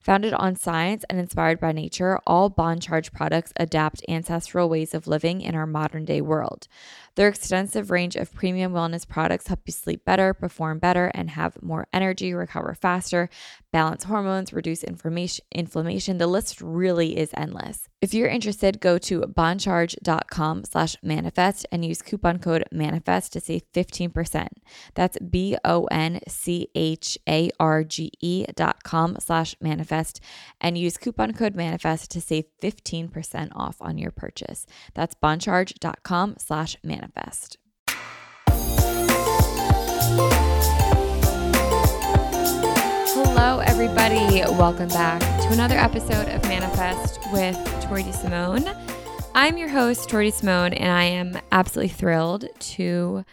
Founded on science and inspired by nature, all Bon Charge products adapt ancestral ways of living in our modern day world. Their extensive range of premium wellness products help you sleep better, perform better, and have more energy, recover faster, balance hormones, reduce inflammation. The list really is endless. If you're interested, go to boncharge.com slash manifest and use coupon code manifest to save 15%. That's B-O-N-C-H-A-R-G-E dot com slash manifest and use coupon code manifest to save 15% off on your purchase. That's boncharge.com slash manifest. Hello, everybody. Welcome back to another episode of Manifest with Tori Simone. I'm your host, Tori Simone, and I am absolutely thrilled to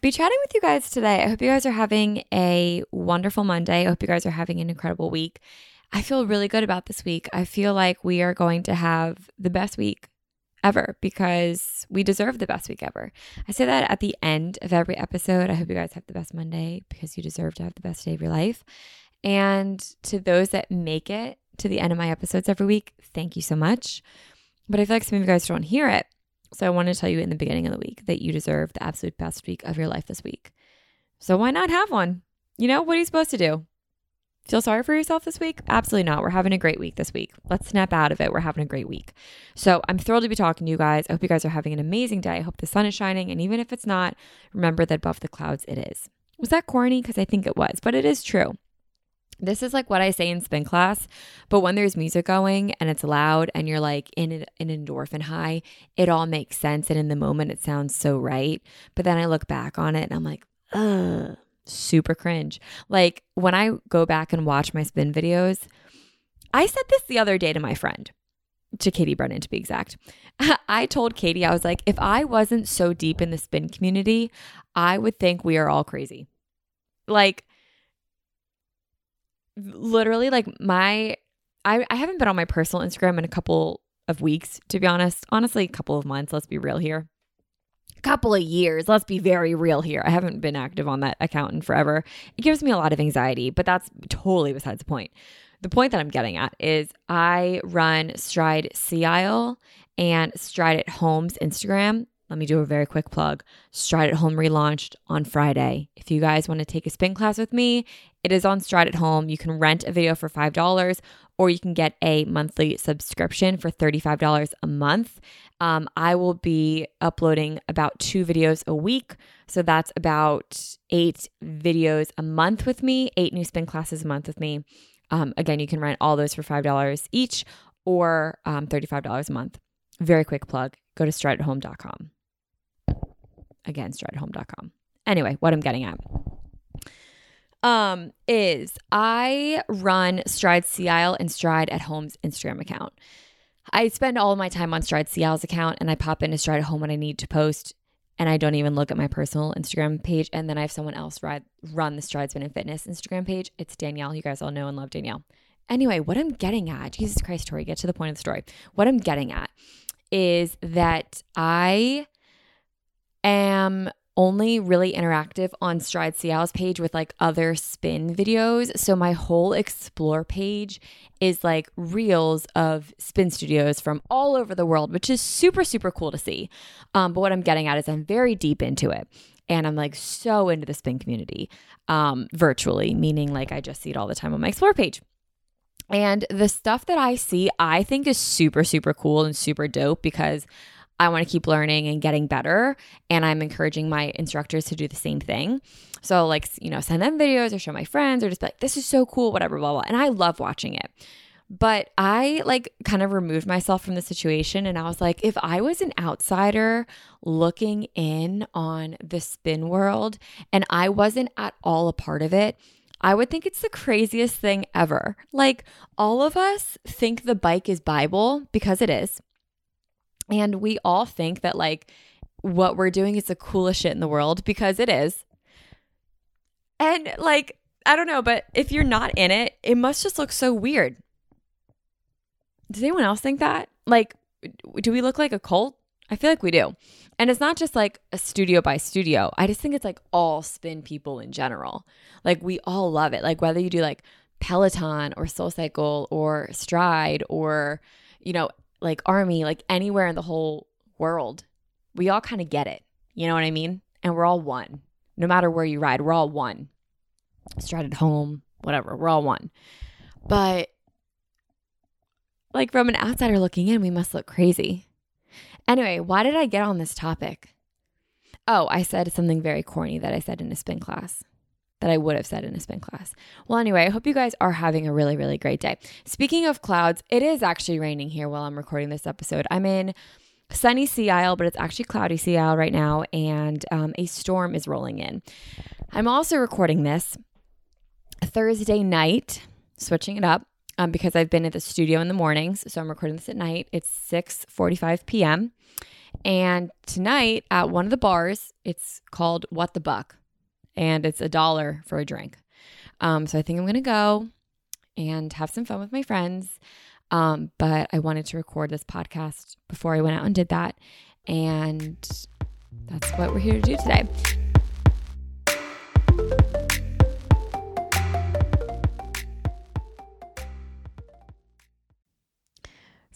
be chatting with you guys today. I hope you guys are having a wonderful Monday. I hope you guys are having an incredible week. I feel really good about this week. I feel like we are going to have the best week ever because we deserve the best week ever. I say that at the end of every episode. I hope you guys have the best Monday because you deserve to have the best day of your life. And to those that make it to the end of my episodes every week, thank you so much. But I feel like some of you guys don't hear it. So I want to tell you in the beginning of the week that you deserve the absolute best week of your life this week. So why not have one? You know, what are you supposed to do? Feel sorry for yourself this week? Absolutely not. We're having a great week this week. Let's snap out of it. We're having a great week. So I'm thrilled to be talking to you guys. I hope you guys are having an amazing day. I hope the sun is shining. And even if it's not, remember that above the clouds it is. Was that corny? Because I think it was, but it is true. This is like what I say in spin class, but when there's music going and it's loud and you're like in an, endorphin high, it all makes sense. And in the moment, it sounds so right. But then I look back on it and I'm like, ugh, super cringe. Like when I go back and watch my spin videos, I said this the other day to my friend, to Katie Brennan to be exact. I told Katie, I was like, if I wasn't so deep in the spin community, I would think we are all crazy. Like, literally like my I, I haven't been on my personal Instagram in a couple of weeks, to be honest. Honestly, a couple of months, let's be real here. Couple of years, let's be very real here. I haven't been active on that account in forever. It gives me a lot of anxiety, but that's totally besides the point. The point that I'm getting at is I run Stride Isle and Stride at Home's Instagram let me do a very quick plug. Stride at Home relaunched on Friday. If you guys want to take a spin class with me, it is on Stride at Home. You can rent a video for $5 or you can get a monthly subscription for $35 a month. Um, I will be uploading about two videos a week. So that's about eight videos a month with me, eight new spin classes a month with me. Um, again, you can rent all those for $5 each or um, $35 a month. Very quick plug go to strideathome.com. Again, strideathome.com. Anyway, what I'm getting at um is I run Stride Sea Isle and Stride at Home's Instagram account. I spend all my time on Stride Sea Isle's account and I pop into Stride at Home when I need to post and I don't even look at my personal Instagram page. And then I have someone else ride, run the Stride Spin and Fitness Instagram page. It's Danielle. You guys all know and love Danielle. Anyway, what I'm getting at, Jesus Christ, Tori, get to the point of the story. What I'm getting at is that I am only really interactive on Stride Sea Isle's page with like other spin videos. So my whole explore page is like reels of spin studios from all over the world, which is super, super cool to see. Um, but what I'm getting at is I'm very deep into it. And I'm like so into the spin community um, virtually, meaning like I just see it all the time on my explore page. And the stuff that I see, I think is super, super cool and super dope because I want to keep learning and getting better. And I'm encouraging my instructors to do the same thing. So, like, you know, send them videos or show my friends or just be like, this is so cool, whatever, blah, blah. And I love watching it. But I like kind of removed myself from the situation and I was like, if I was an outsider looking in on the spin world and I wasn't at all a part of it, I would think it's the craziest thing ever. Like, all of us think the bike is Bible because it is. And we all think that like what we're doing is the coolest shit in the world because it is. And like, I don't know, but if you're not in it, it must just look so weird. Does anyone else think that? Like, do we look like a cult? I feel like we do. And it's not just like a studio by studio. I just think it's like all spin people in general. Like we all love it. Like whether you do like Peloton or Soul Cycle or Stride or, you know, like army, like anywhere in the whole world, we all kind of get it. You know what I mean? And we're all one. No matter where you ride, we're all one. Stride at home, whatever, we're all one. But like from an outsider looking in, we must look crazy. Anyway, why did I get on this topic? Oh, I said something very corny that I said in a spin class that I would have said in a spin class. Well, anyway, I hope you guys are having a really, really great day. Speaking of clouds, it is actually raining here while I'm recording this episode. I'm in sunny Sea Isle, but it's actually cloudy Sea Isle right now, and um, a storm is rolling in. I'm also recording this Thursday night, switching it up. Um, because I've been at the studio in the mornings, so I'm recording this at night. It's 6:45 p.m. And tonight at one of the bars, it's called What the Buck and it's a dollar for a drink. Um, so I think I'm to go and have some fun with my friends. Um, but I wanted to record this podcast before I went out and did that. And that's what we're here to do today.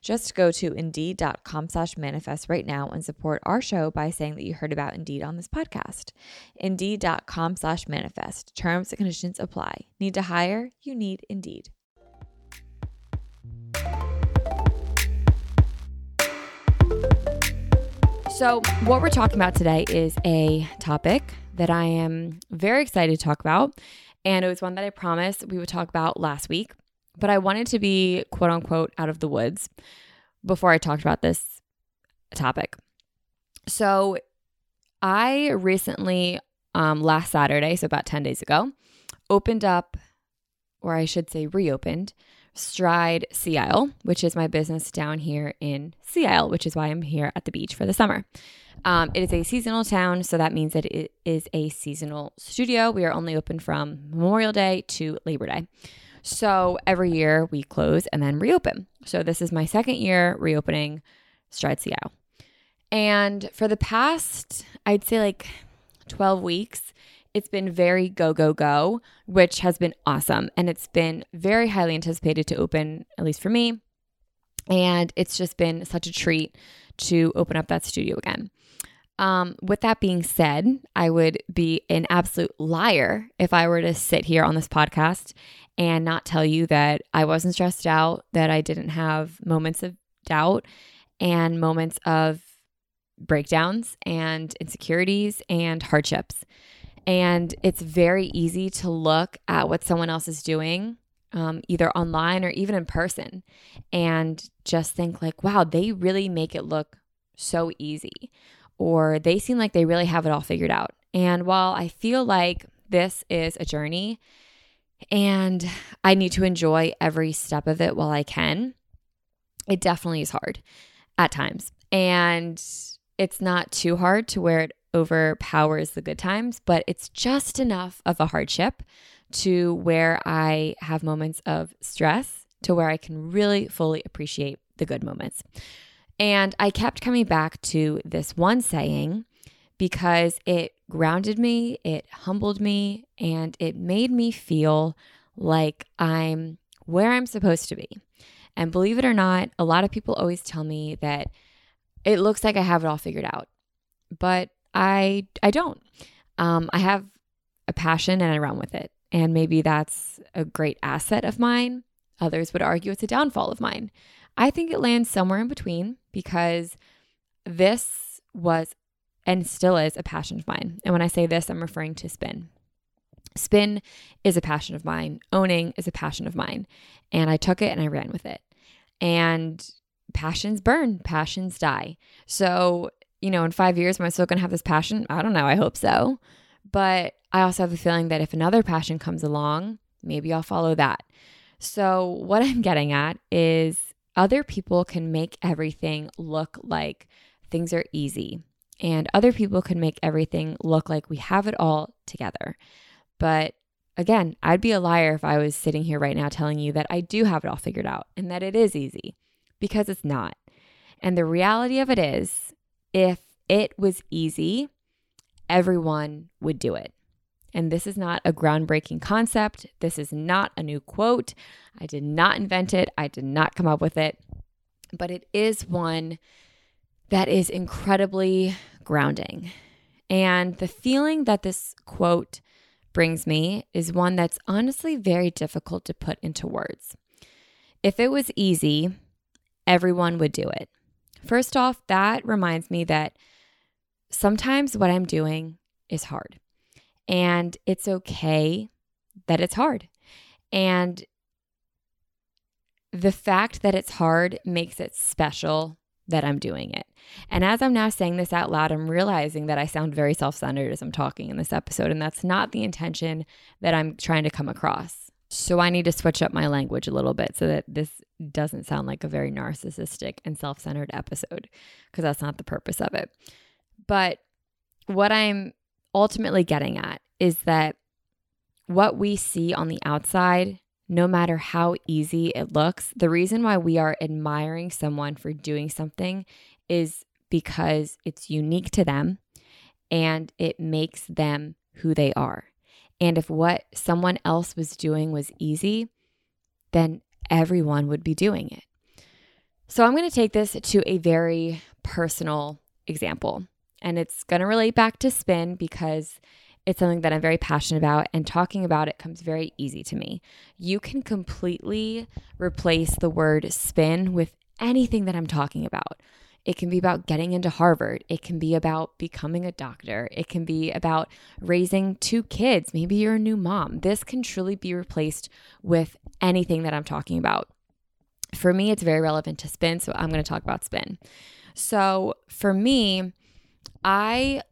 Just go to indeed.com slash manifest right now and support our show by saying that you heard about Indeed on this podcast. Indeed.com slash manifest. Terms and conditions apply. Need to hire? You need Indeed. So, what we're talking about today is a topic that I am very excited to talk about. And it was one that I promised we would talk about last week but I wanted to be quote unquote out of the woods before I talked about this topic. So I recently, um, last Saturday, so about 10 days ago, opened up, or I should say reopened, Stride Sea Isle, which is my business down here in Sea Isle, which is why I'm here at the beach for the summer. Um, it is a seasonal town, so that means that it is a seasonal studio. We are only open from Memorial Day to Labor Day. So every year we close and then reopen. So this is my second year reopening Stride Sea Isle. And for the past, I'd say like 12 weeks, it's been very go, go, go, which has been awesome. And it's been very highly anticipated to open, at least for me. And it's just been such a treat to open up that studio again. Um, with that being said, I would be an absolute liar if I were to sit here on this podcast and not tell you that I wasn't stressed out, that I didn't have moments of doubt and moments of breakdowns and insecurities and hardships. And it's very easy to look at what someone else is doing, um, either online or even in person, and just think, like, wow, they really make it look so easy, or they seem like they really have it all figured out. And while I feel like this is a journey and I need to enjoy every step of it while I can. It definitely is hard at times. And it's not too hard to where it overpowers the good times, but it's just enough of a hardship to where I have moments of stress to where I can really fully appreciate the good moments. And I kept coming back to this one saying because it grounded me, it humbled me, and it made me feel like I'm where I'm supposed to be. And believe it or not, a lot of people always tell me that it looks like I have it all figured out, but I I don't. Um, I have a passion and I run with it, and maybe that's a great asset of mine. Others would argue it's a downfall of mine. I think it lands somewhere in between because this was and still is a passion of mine. And when I say this, I'm referring to spin. Spin is a passion of mine, owning is a passion of mine. And I took it and I ran with it. And passions burn, passions die. So, you know, in five years, am I still going to have this passion? I don't know. I hope so. But I also have a feeling that if another passion comes along, maybe I'll follow that. So, what I'm getting at is other people can make everything look like things are easy, and other people can make everything look like we have it all together. But again, I'd be a liar if I was sitting here right now telling you that I do have it all figured out and that it is easy because it's not. And the reality of it is, if it was easy, everyone would do it. And this is not a groundbreaking concept. This is not a new quote. I did not invent it. I did not come up with it. But it is one that is incredibly grounding. And the feeling that this quote brings me is one that's honestly very difficult to put into words. If it was easy, everyone would do it. First off, that reminds me that sometimes what I'm doing is hard. And it's okay that it's hard. And the fact that it's hard makes it special that I'm doing it. And as I'm now saying this out loud, I'm realizing that I sound very self centered as I'm talking in this episode. And that's not the intention that I'm trying to come across. So I need to switch up my language a little bit so that this doesn't sound like a very narcissistic and self centered episode, because that's not the purpose of it. But what I'm ultimately getting at is that what we see on the outside no matter how easy it looks, the reason why we are admiring someone for doing something is because it's unique to them and it makes them who they are. And if what someone else was doing was easy, then everyone would be doing it. So I'm going to take this to a very personal example. And it's going to relate back to spin because it's something that I'm very passionate about, and talking about it comes very easy to me. You can completely replace the word spin with anything that I'm talking about. It can be about getting into Harvard. It can be about becoming a doctor. It can be about raising two kids. Maybe you're a new mom. This can truly be replaced with anything that I'm talking about. For me, it's very relevant to spin, so I'm going to talk about spin. So for me, I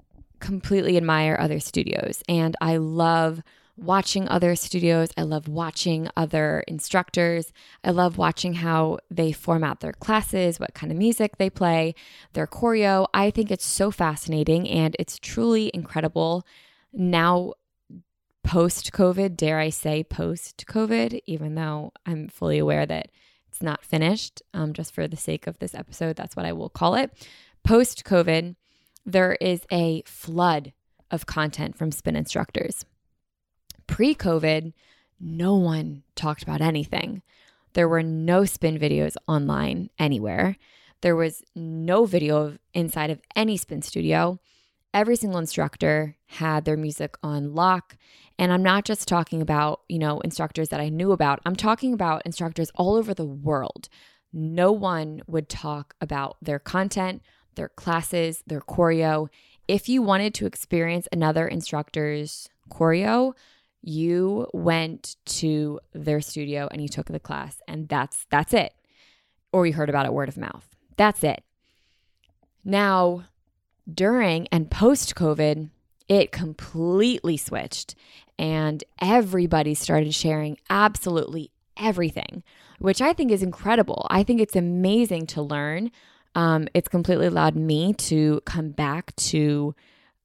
completely admire other studios and I love watching other studios. I love watching other instructors. I love watching how they format their classes, what kind of music they play, their choreo. I think it's so fascinating and it's truly incredible. Now, post COVID, dare I say post COVID, even though I'm fully aware that it's not finished, um, just for the sake of this episode, that's what I will call it. Post COVID, there is a flood of content from spin instructors. Pre COVID, no one talked about anything. There were no spin videos online anywhere. There was no video inside of any spin studio. Every single instructor had their music on lock. And I'm not just talking about, you know, instructors that I knew about. I'm talking about instructors all over the world. No one would talk about their content their classes, their choreo. If you wanted to experience another instructor's choreo, you went to their studio and you took the class and that's that's it. Or you heard about it word of mouth. That's it. Now, during and post COVID, it completely switched and everybody started sharing absolutely everything, which I think is incredible. I think it's amazing to learn um, it's completely allowed me to come back to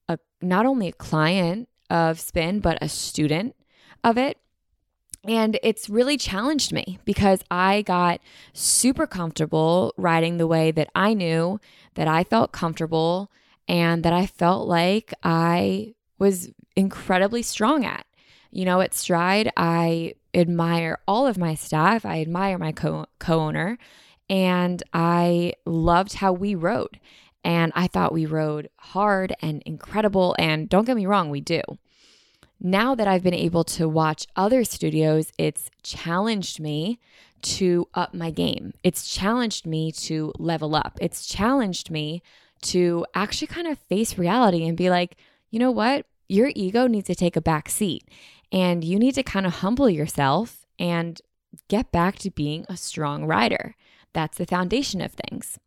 a not only a client of spin but a student of it and it's really challenged me because I got super comfortable riding the way that I knew that I felt comfortable and that I felt like I was incredibly strong at. You know, at Stride, I admire all of my staff. I admire my co owner and I loved how we rode. And I thought we rode hard and incredible. And don't get me wrong, we do. Now that I've been able to watch other studios, it's challenged me to up my game. It's challenged me to level up. It's challenged me to actually kind of face reality and be like, you know what? Your ego needs to take a back seat and you need to kind of humble yourself and get back to being a strong rider. That's the foundation of things.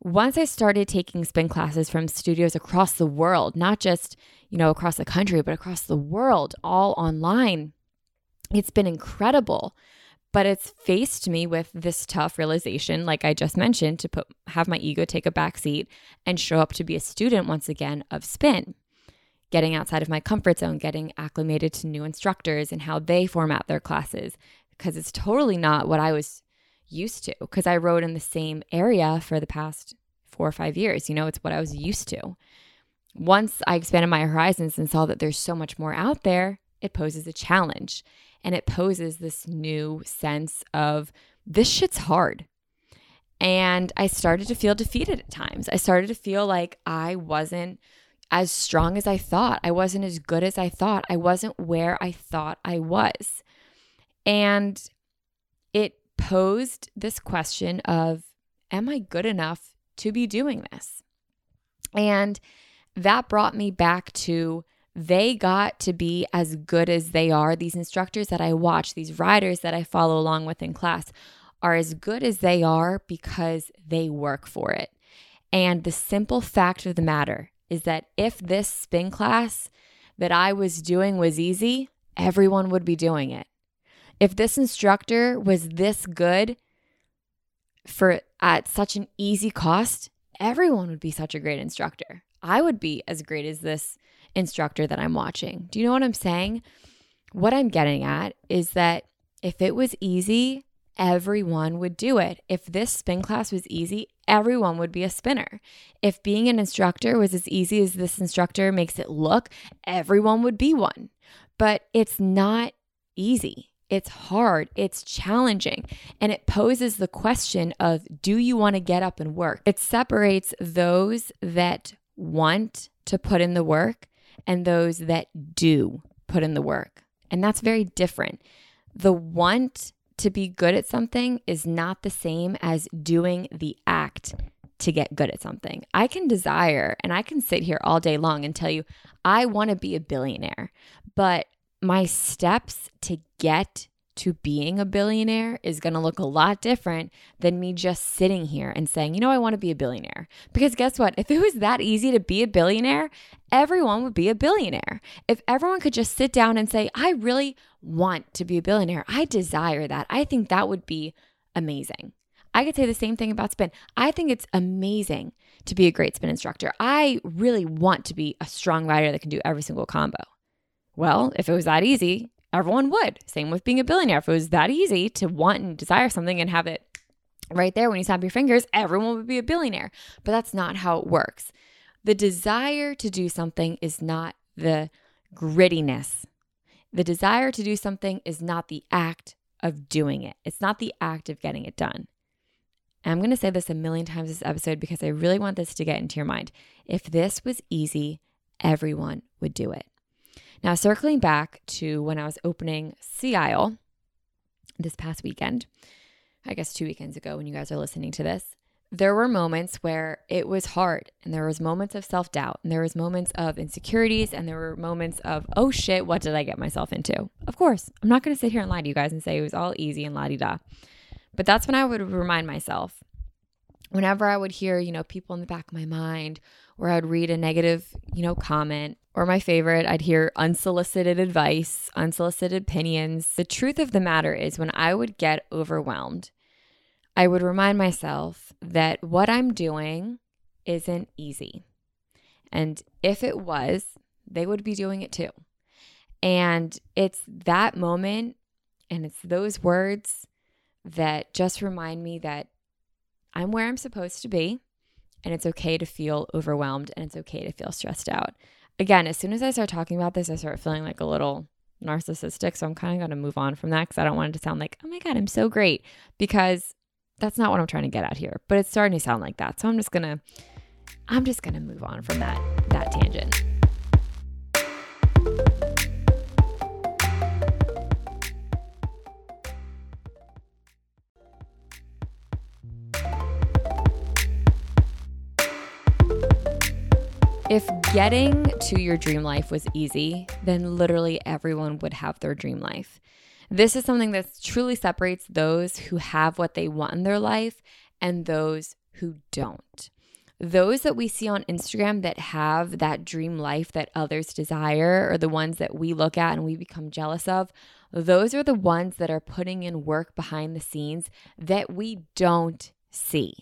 Once I started taking spin classes from studios across the world, not just, you know, across the country, but across the world, all online, it's been incredible. But it's faced me with this tough realization, like I just mentioned, to put have my ego take a back seat and show up to be a student once again of spin getting outside of my comfort zone, getting acclimated to new instructors and how they format their classes, because it's totally not what I was used to. Because I rode in the same area for the past four or five years. You know, it's what I was used to. Once I expanded my horizons and saw that there's so much more out there, it poses a challenge and it poses this new sense of this shit's hard. And I started to feel defeated at times. I started to feel like I wasn't as strong as I thought. I wasn't as good as I thought. I wasn't where I thought I was. And posed this question of Am I good enough to be doing this? And that brought me back to they got to be as good as they are. These instructors that I watch, these riders that I follow along with in class, are as good as they are because they work for it. And the simple fact of the matter is that if this spin class that I was doing was easy, everyone would be doing it. If this instructor was this good for at such an easy cost, everyone would be such a great instructor. I would be as great as this instructor that I'm watching. Do you know what I'm saying? What I'm getting at is that if it was easy, everyone would do it. If this spin class was easy, everyone would be a spinner. If being an instructor was as easy as this instructor makes it look, everyone would be one. But it's not easy. It's hard, it's challenging, and it poses the question of do you want to get up and work? It separates those that want to put in the work and those that do put in the work. And that's very different. The want to be good at something is not the same as doing the act to get good at something. I can desire and I can sit here all day long and tell you, I want to be a billionaire, but my steps to get to being a billionaire is going to look a lot different than me just sitting here and saying, you know, I want to be a billionaire. Because guess what? If it was that easy to be a billionaire, everyone would be a billionaire. If everyone could just sit down and say, I really want to be a billionaire, I desire that, I think that would be amazing. I could say the same thing about spin. I think it's amazing to be a great spin instructor. I really want to be a strong rider that can do every single combo. Well, if it was that easy, everyone would. Same with being a billionaire. If it was that easy to want and desire something and have it right there when you snap your fingers, everyone would be a billionaire. But that's not how it works. The desire to do something is not the grittiness. The desire to do something is not the act of doing it. It's not the act of getting it done. And I'm going to say this a million times this episode because I really want this to get into your mind. If this was easy, everyone would do it. Now, circling back to when I was opening Sea Isle this past weekend, I guess two weekends ago when you guys are listening to this, there were moments where it was hard and there was moments of self-doubt and there was moments of insecurities and there were moments of oh shit what did i get myself into? Of course i'm not going to sit here and lie to you guys and say it was all easy and la-di-da. But that's when i would remind myself whenever i would hear you know people in the back of my mind or i'd read a negative you know comment or my favorite, I'd hear unsolicited advice, unsolicited opinions. The truth of the matter is, when I would get overwhelmed, I would remind myself that what I'm doing isn't easy. And if it was, they would be doing it too. And it's that moment and it's those words that just remind me that I'm where I'm supposed to be and it's okay to feel overwhelmed and it's okay to feel stressed out again, as soon as I start talking about this, I start feeling like a little narcissistic. So I'm kind of going to move on from that because I don't want it to sound like, oh my God, I'm so great. Because that's not what I'm trying to get at here. But it's starting to sound like that. So I'm just going to, I'm just going to move on from that, that tangent. If getting to your dream life was easy, then literally everyone would have their dream life. This is something that truly separates those who have what they want in their life and those who don't. Those that we see on Instagram that have that dream life that others desire, or the ones that we look at and we become jealous of, those are the ones that are putting in work behind the scenes that we don't see.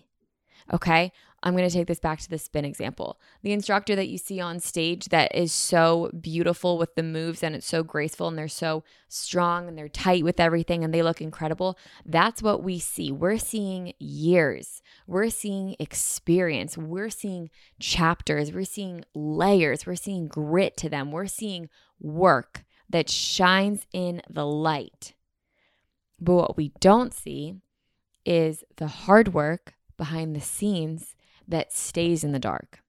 Okay. I'm going to take this back to the spin example. The instructor that you see on stage that is so beautiful with the moves and it's so graceful and they're so strong and they're tight with everything and they look incredible. That's what we see. We're seeing years, we're seeing experience, we're seeing chapters, we're seeing layers, we're seeing grit to them, we're seeing work that shines in the light. But what we don't see is the hard work behind the scenes that stays in the dark,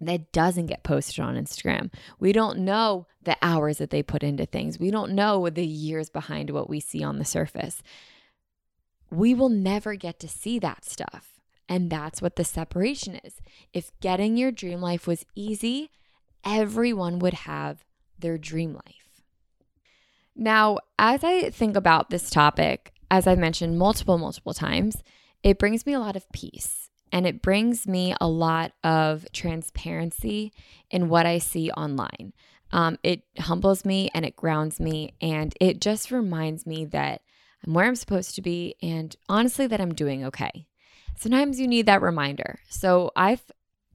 that doesn't get posted on Instagram. We don't know the hours that they put into things, we don't know the years behind what we see on the surface. We will never get to see that stuff. And that's what the separation is. If getting your dream life was easy, everyone would have their dream life. Now, as I think about this topic, as I've mentioned multiple, multiple times, it brings me a lot of peace and it brings me a lot of transparency in what I see online. Um, it humbles me and it grounds me, and it just reminds me that I'm where I'm supposed to be, and honestly, that I'm doing okay. Sometimes you need that reminder. So I've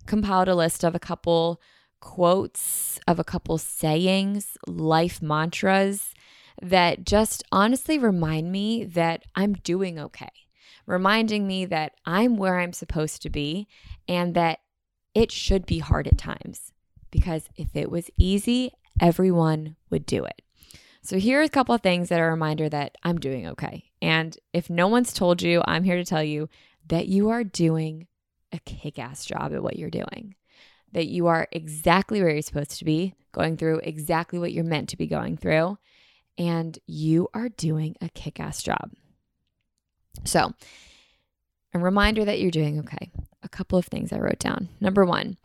compiled a list of a couple quotes, of a couple sayings, life mantras that just honestly remind me that I'm doing okay reminding me that I'm where I'm supposed to be and that it should be hard at times because if it was easy, everyone would do it. So, here are a couple of things that are a reminder that I'm doing okay. And if no one's told you, I'm here to tell you that you are doing a kick ass job at what you're doing, that you are exactly where you're supposed to be, going through exactly what you're meant to be going through, and you are doing a kick ass job. So, a reminder that you're doing okay. A couple of things I wrote down. Number one,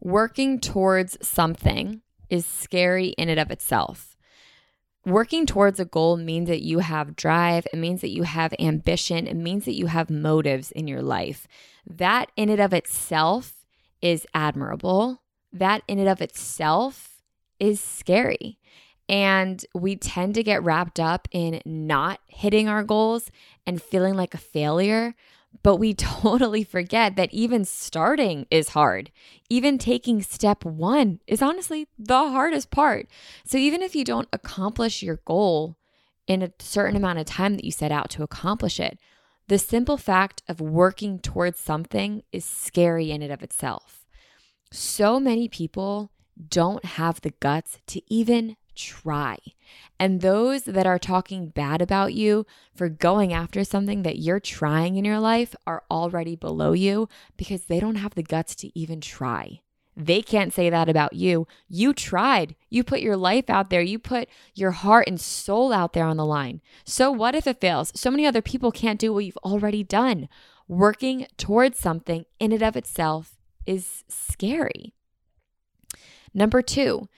working towards something is scary in and of itself. Working towards a goal means that you have drive, it means that you have ambition, it means that you have motives in your life. That in and of itself is admirable. That in and of itself is scary. And we tend to get wrapped up in not hitting our goals and feeling like a failure. But we totally forget that even starting is hard. Even taking step one is honestly the hardest part. So even if you don't accomplish your goal in a certain amount of time that you set out to accomplish it, the simple fact of working towards something is scary in and of itself. So many people don't have the guts to even try. And those that are talking bad about you for going after something that you're trying in your life are already below you because they don't have the guts to even try. They can't say that about you. You tried. You put your life out there. You put your heart and soul out there on the line. So, what if it fails? So many other people can't do what you've already done. Working towards something in and of itself is scary. Number two,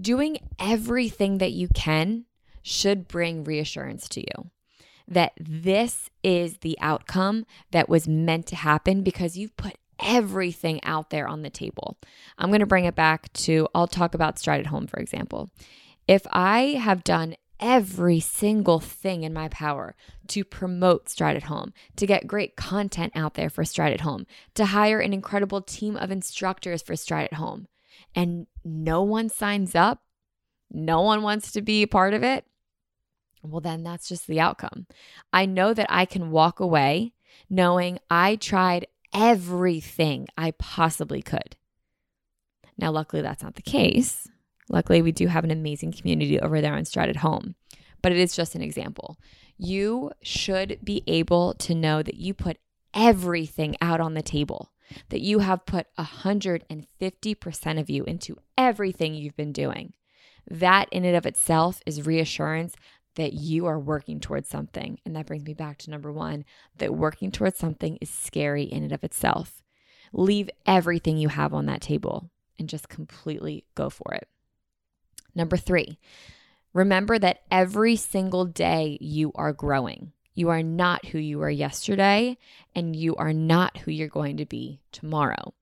doing everything that you can should bring reassurance to you that this is the outcome that was meant to happen because you've put everything out there on the table. I'm going to bring it back to, I'll talk about Stride at Home, for example. If I have done every single thing in my power to promote Stride at Home, to get great content out there for Stride at Home, to hire an incredible team of instructors for Stride at Home, and no one signs up, no one wants to be a part of it, well, then that's just the outcome. I know that I can walk away knowing I tried everything I possibly could. Now, luckily, that's not the case. Luckily, we do have an amazing community over there on Stride at Home, but it is just an example. You should be able to know that you put everything out on the table that you have put 150% of you into everything you've been doing. That in and of itself is reassurance that you are working towards something. And that brings me back to number one that working towards something is scary in and of itself. Leave everything you have on that table. and just completely go for it. Number three, remember that every single day you are growing. You are not who you were yesterday, and you are not who you're going to be tomorrow.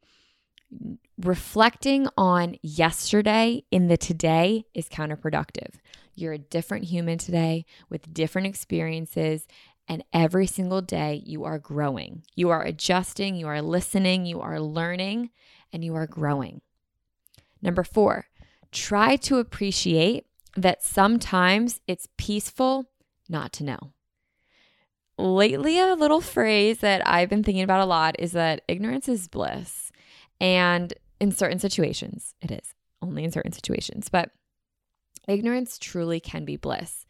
Reflecting on yesterday in the today is counterproductive. You're a different human today with different experiences, and every single day you are growing. You are adjusting, you are listening, you are learning, and you are growing. Number four, try to appreciate that sometimes it's peaceful not to know lately a little phrase that I've been thinking about a lot is that ignorance is bliss. And in certain situations, it is only in certain situations, but ignorance truly can be bliss.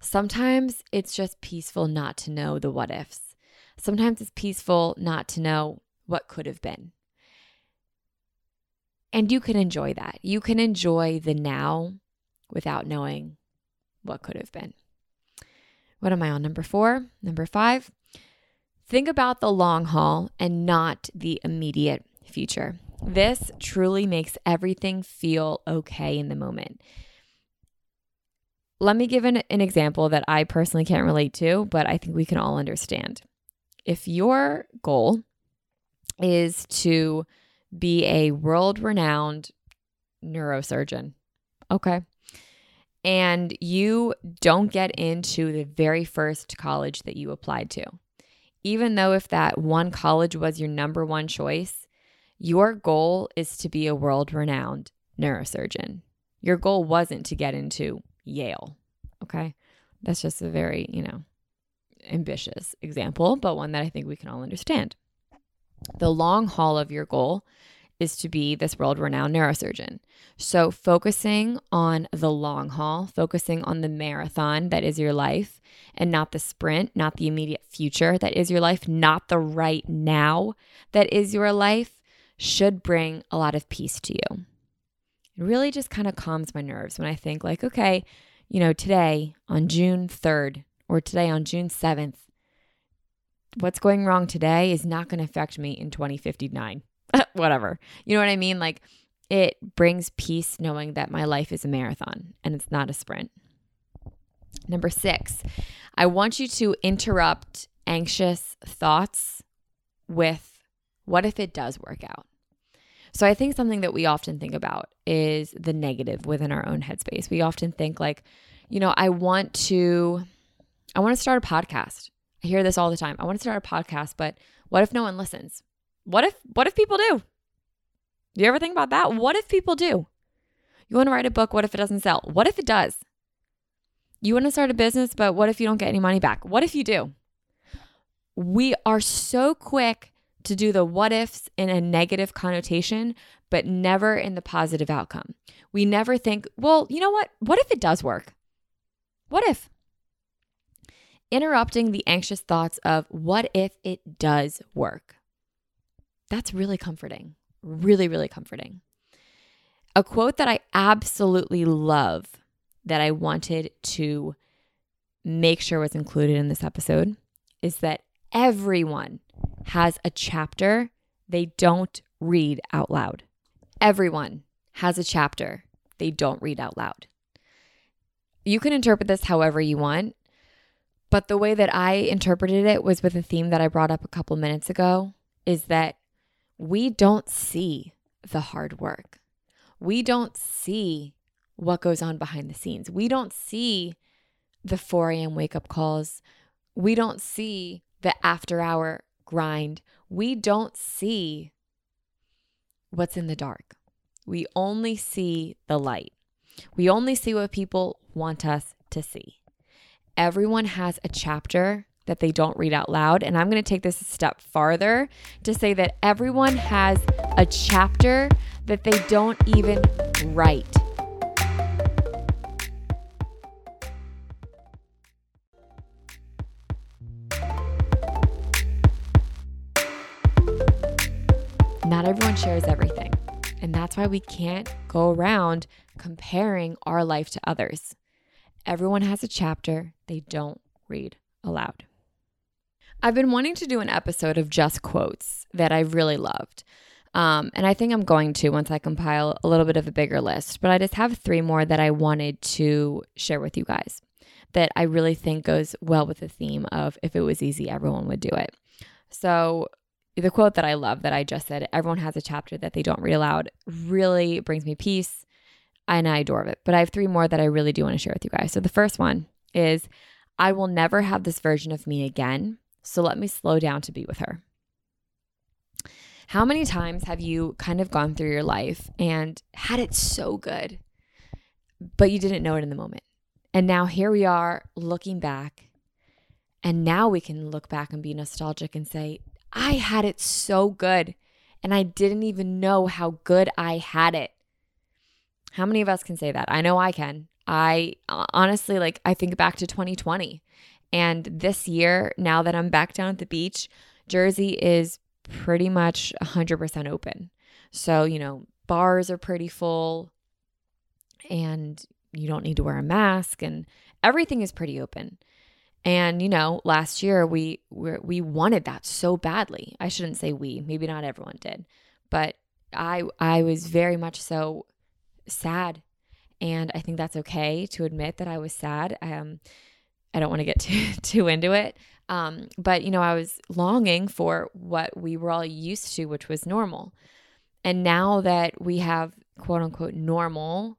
Sometimes it's just peaceful not to know the what ifs. Sometimes it's peaceful not to know what could have been. And you can enjoy that. You can enjoy the now without knowing what could have been. What am I on? Number four? Number five? Think about the long haul and not the immediate future. This truly makes everything feel okay in the moment. Let me give an, an example that I personally can't relate to, but I think we can all understand. If your goal is to be a world renowned neurosurgeon, okay, and you don't get into the very first college that you applied to. Even though if that one college was your number one choice, your goal is to be a world renowned neurosurgeon. Your goal wasn't to get into Yale. Okay. That's just a very, you know, ambitious example, but one that I think we can all understand. The long haul of your goal is to be this world renowned neurosurgeon. So, focusing on the long haul, focusing on the marathon that is your life, and not the sprint, not the immediate future that is your life, not the right now that is your life, should bring a lot of peace to you. It really just kind of calms my nerves when I think, like, okay, you know, today on June 3rd or today on June 7th, what's going wrong today is not going to affect me in 2059. whatever. You know what I mean? Like it brings peace knowing that my life is a marathon and it's not a sprint. Number six, I want you to interrupt anxious thoughts with what if it does work out? So I think something that we often think about is the negative within our own headspace. We often think like, you know, I want to I want to start a podcast. I hear this all the time. I want to start a podcast, but what if no one listens? What if what if people do? Do you ever think about that? What if people do? You want to write a book, what if it doesn't sell? What if it does? You want to start a business, but what if you don't get any money back? What if you do? We are so quick to do the what ifs in a negative connotation, but never in the positive outcome. We never think, well, you know what? What if it does work? What if? Interrupting the anxious thoughts of what if it does work? That's really comforting. Really, really comforting. A quote that I absolutely love that I wanted to make sure was included in this episode is that everyone has a chapter they don't read out loud. Everyone has a chapter they don't read out loud. You can interpret this however you want, but the way that I interpreted it was with a theme that I brought up a couple minutes ago is that we don't see the hard work. We don't see what goes on behind the scenes. We don't see the 4 a.m. wake up calls. We don't see the after hour grind. We don't see what's in the dark. We only see the light. We only see what people want us to see. Everyone has a chapter that they don't read out loud. And I'm going to take this a step farther to say that everyone has a chapter that they don't even write. Not everyone shares everything. And that's why we can't go around comparing our life to others. Everyone has a chapter they don't read aloud. I've been wanting to do an episode of just quotes that I really loved. Um, and I think I'm going to once I compile a little bit of a bigger list. But I just have three more that I wanted to share with you guys that I really think goes well with the theme of if it was easy, everyone would do it. So the quote that I love that I just said, everyone has a chapter that they don't read aloud, really brings me peace and I adore it. But I have three more that I really do want to share with you guys. So the first one is I will never have this version of me again. So let me slow down to be with her. How many times have you kind of gone through your life and had it so good, but you didn't know it in the moment? And now here we are looking back. And now we can look back and be nostalgic and say, I had it so good. And I didn't even know how good I had it. How many of us can say that? I know I can. I honestly, like, I think back to 2020. And this year, now that I'm back down at the beach, Jersey is pretty much 100% open. So, you know, bars are pretty full and you don't need to wear a mask and everything is pretty open. And you know, last year we we wanted that so badly. I shouldn't say we, maybe not everyone did, but I I was very much so sad. And I think that's okay to admit that I was sad. Um, I don't want to get too, too into it. Um, but, you know, I was longing for what we were all used to, which was normal. And now that we have quote unquote normal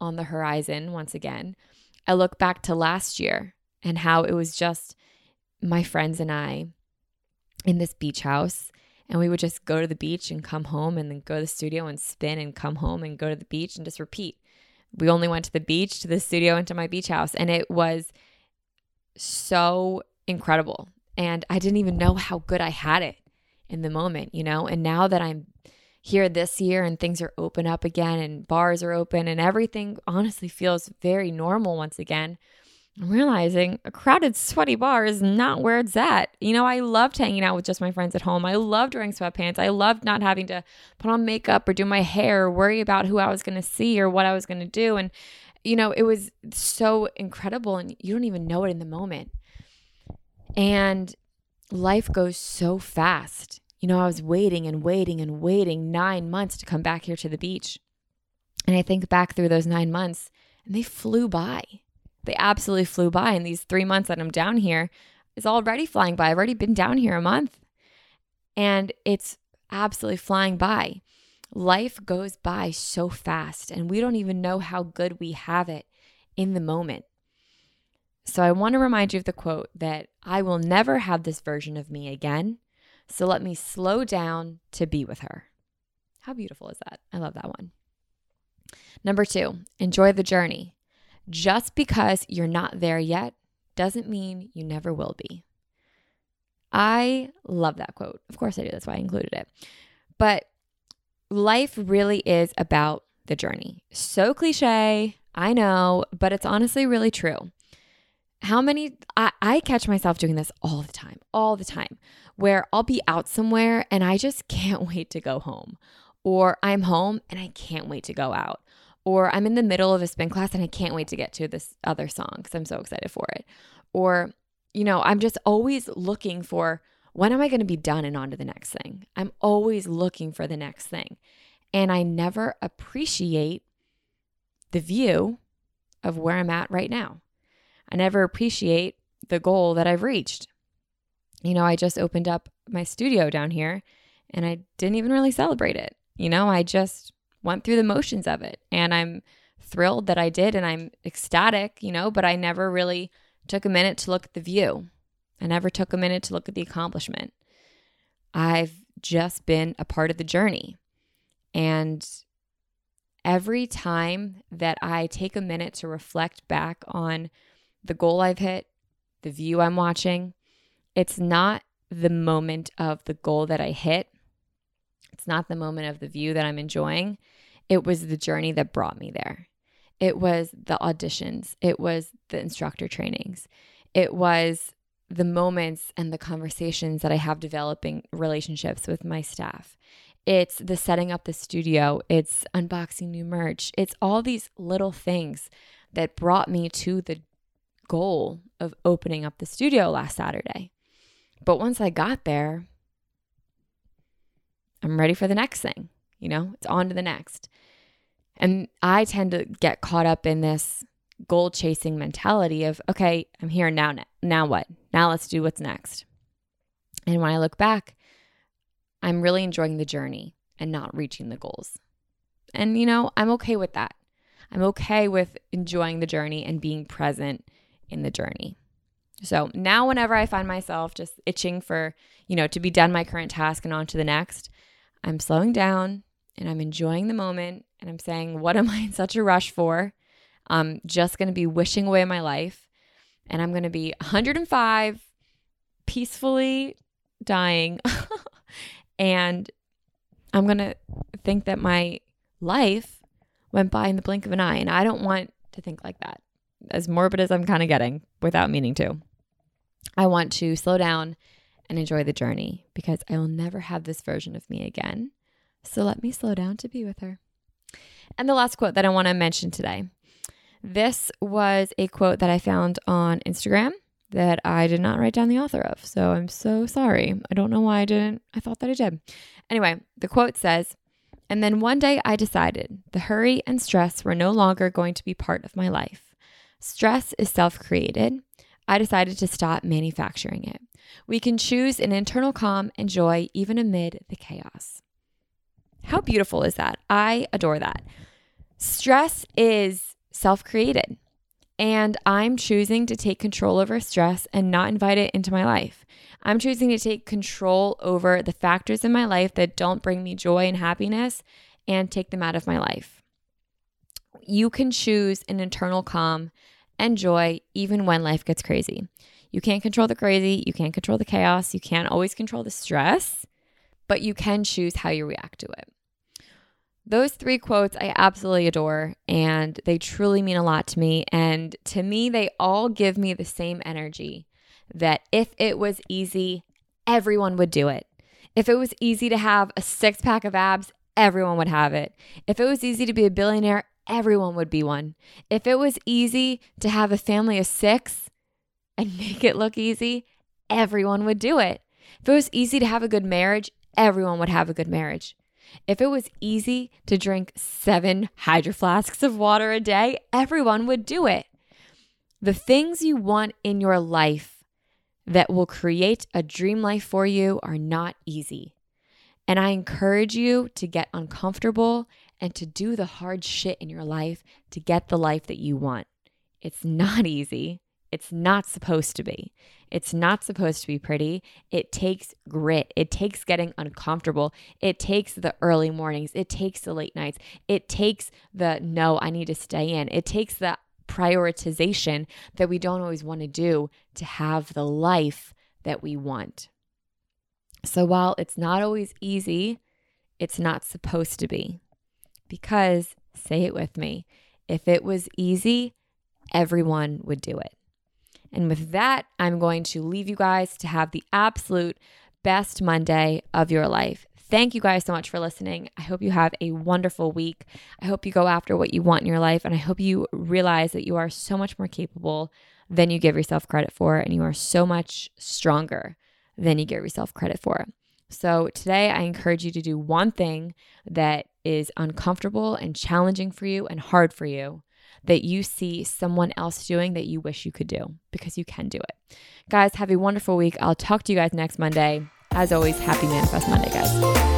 on the horizon once again, I look back to last year and how it was just my friends and I in this beach house and we would just go to the beach and come home and then go to the studio and spin and come home and go to the beach and just repeat. We only went to the beach, to the studio, and to my beach house. And it was so incredible. And I didn't even know how good I had it in the moment, you know? And now that I'm here this year and things are open up again and bars are open and everything honestly feels very normal once again, I'm realizing a crowded, sweaty bar is not where it's at. You know, I loved hanging out with just my friends at home. I loved wearing sweatpants. I loved not having to put on makeup or do my hair or worry about who I was going to see or what I was going to do. And, you know, it was so incredible and you don't even know it in the moment. And life goes so fast. You know, I was waiting and waiting and waiting nine months to come back here to the beach. And I think back through those nine months and they flew by they absolutely flew by. And these three months that I'm down here is already flying by. I've already been down here a month and it's absolutely flying by. Life goes by so fast and we don't even know how good we have it in the moment. So I want to remind you of the quote that I will never have this version of me again. So let me slow down to be with her. How beautiful is that? I love that one. Number two, enjoy the journey. Just because you're not there yet doesn't mean you never will be. I love that quote. Of course I do. That's why I included it. But life really is about the journey. So cliche, I know, but it's honestly really true. How many, I, I catch myself doing this all the time, all the time, where I'll be out somewhere and I just can't wait to go home. Or I'm home and I can't wait to go out or I'm in the middle of a spin class and I can't wait to get to this other song because I'm so excited for it. Or, you know, I'm just always looking for when am I going to be done and on to the next thing? I'm always looking for the next thing. And I never appreciate the view of where I'm at right now. I never appreciate the goal that I've reached. You know, I just opened up my studio down here and I didn't even really celebrate it. You know, I just went through the motions of it. And I'm thrilled that I did and I'm ecstatic, you know, but I never really took a minute to look at the view. I never took a minute to look at the accomplishment. I've just been a part of the journey. And every time that I take a minute to reflect back on the goal I've hit, the view I'm watching, it's not the moment of the goal that I hit. It's not the moment of the view that I'm enjoying. It was the journey that brought me there. It was the auditions, it was the instructor trainings, it was the moments and the conversations that I have developing relationships with my staff. It's the setting up the studio, it's unboxing new merch, it's all these little things that brought me to the goal of opening up the studio last Saturday. But once I got there, I'm ready for the next thing. You know, it's on to the next. And I tend to get caught up in this goal chasing mentality of, okay, I'm here now. Now what? Now let's do what's next. And when I look back, I'm really enjoying the journey and not reaching the goals. And, you know, I'm okay with that. I'm okay with enjoying the journey and being present in the journey. So now, whenever I find myself just itching for, you know, to be done my current task and on to the next, I'm slowing down and I'm enjoying the moment and I'm saying, what am I in such a rush for? I'm just going to be wishing away my life and I'm going to be 105, peacefully dying. and I'm going to think that my life went by in the blink of an eye. And I don't want to think like that, as morbid as I'm kind of getting without meaning to. I want to slow down and enjoy the journey because I will never have this version of me again. So let me slow down to be with her. And the last quote that I want to mention today this was a quote that I found on Instagram that I did not write down the author of. So I'm so sorry. I don't know why I didn't. I thought that I did. Anyway, the quote says, and then one day I decided the hurry and stress were no longer going to be part of my life. Stress is self created. I decided to stop manufacturing it. We can choose an internal calm and joy even amid the chaos. How beautiful is that? I adore that. Stress is self created. And I'm choosing to take control over stress and not invite it into my life. I'm choosing to take control over the factors in my life that don't bring me joy and happiness and take them out of my life. You can choose an internal calm and joy even when life gets crazy. You can't control the crazy, you can't control the chaos, you can't always control the stress, but you can choose how you react to it. Those three quotes I absolutely adore, and they truly mean a lot to me. And to me, they all give me the same energy that if it was easy, everyone would do it. If it was easy to have a six pack of abs, everyone would have it. If it was easy to be a billionaire, everyone would be one. If it was easy to have a family of six and make it look easy, everyone would do it. If it was easy to have a good marriage, everyone would have a good marriage. If it was easy to drink seven hydro flasks of water a day, everyone would do it. The things you want in your life that will create a dream life for you are not easy. And I encourage you to get uncomfortable and to do the hard shit in your life to get the life that you want. It's not easy. It's not supposed to be. It's not supposed to be pretty. It takes grit. It takes getting uncomfortable. It takes the early mornings. It takes the late nights. It takes the no, I need to stay in. It takes the prioritization that we don't always want to do to have the life that we want. So while it's not always easy, it's not supposed to be. Because, say it with me, if it was easy, everyone would do it. And with that, I'm going to leave you guys to have the absolute best Monday of your life. Thank you guys so much for listening. I hope you have a wonderful week. I hope you go after what you want in your life. And I hope you realize that you are so much more capable than you give yourself credit for. And you are so much stronger than you give yourself credit for. So today, I encourage you to do one thing that is uncomfortable and challenging for you and hard for you that you see someone else doing that you wish you could do because you can do it. Guys, have a wonderful week. I'll talk to you guys next Monday. As always, happy Manifest Monday, guys.